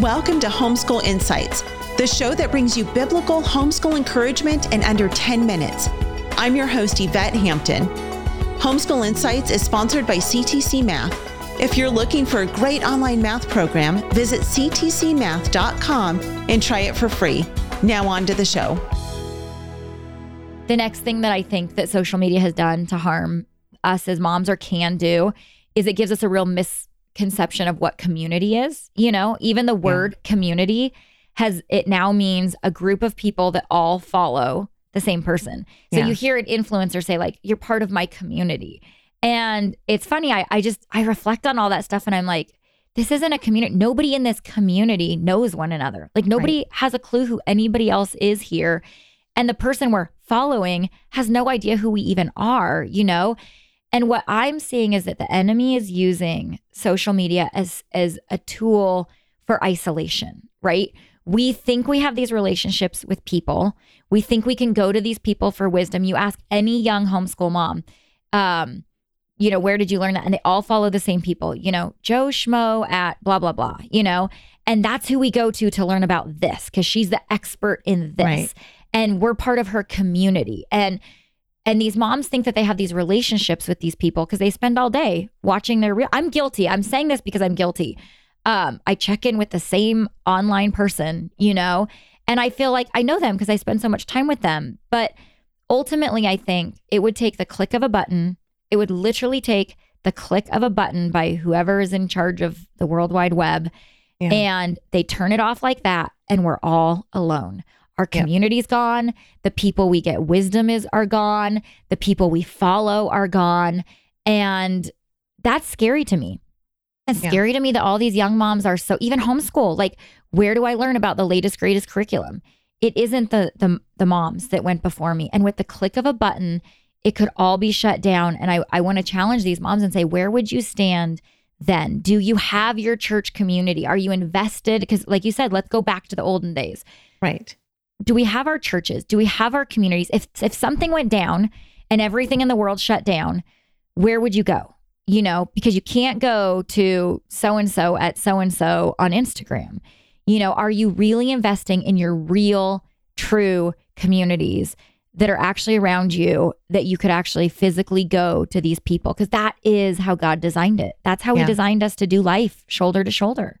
Welcome to Homeschool Insights, the show that brings you biblical homeschool encouragement in under 10 minutes. I'm your host, Yvette Hampton. Homeschool Insights is sponsored by CTC Math. If you're looking for a great online math program, visit ctcmath.com and try it for free. Now, on to the show. The next thing that I think that social media has done to harm us as moms or can do is it gives us a real misconception of what community is. You know, even the word yeah. community has it now means a group of people that all follow the same person. So yeah. you hear an influencer say, like, you're part of my community. And it's funny, I, I just I reflect on all that stuff and I'm like, this isn't a community. Nobody in this community knows one another. Like nobody right. has a clue who anybody else is here. And the person we're following has no idea who we even are, you know? And what I'm seeing is that the enemy is using social media as as a tool for isolation, right? We think we have these relationships with people. We think we can go to these people for wisdom. You ask any young homeschool mom, um, you know, where did you learn that? And they all follow the same people, you know, Joe Schmo at blah, blah, blah, you know, and that's who we go to to learn about this because she's the expert in this. Right. And we're part of her community. And and these moms think that they have these relationships with these people because they spend all day watching their real. I'm guilty. I'm saying this because I'm guilty. Um, I check in with the same online person, you know, and I feel like I know them because I spend so much time with them. But ultimately, I think it would take the click of a button. It would literally take the click of a button by whoever is in charge of the World Wide Web. Yeah. And they turn it off like that, and we're all alone. Our community's yep. gone. The people we get wisdom is are gone. The people we follow are gone. And that's scary to me. It's yeah. scary to me that all these young moms are so even homeschool. Like, where do I learn about the latest, greatest curriculum? It isn't the the the moms that went before me. And with the click of a button, it could all be shut down. And I, I want to challenge these moms and say, where would you stand then? Do you have your church community? Are you invested? Because, like you said, let's go back to the olden days. Right. Do we have our churches? Do we have our communities? If if something went down and everything in the world shut down, where would you go? you know, because you can't go to so and so at so and so on Instagram. You know, are you really investing in your real, true communities that are actually around you that you could actually physically go to these people? Because that is how God designed it. That's how yeah. He designed us to do life shoulder to shoulder.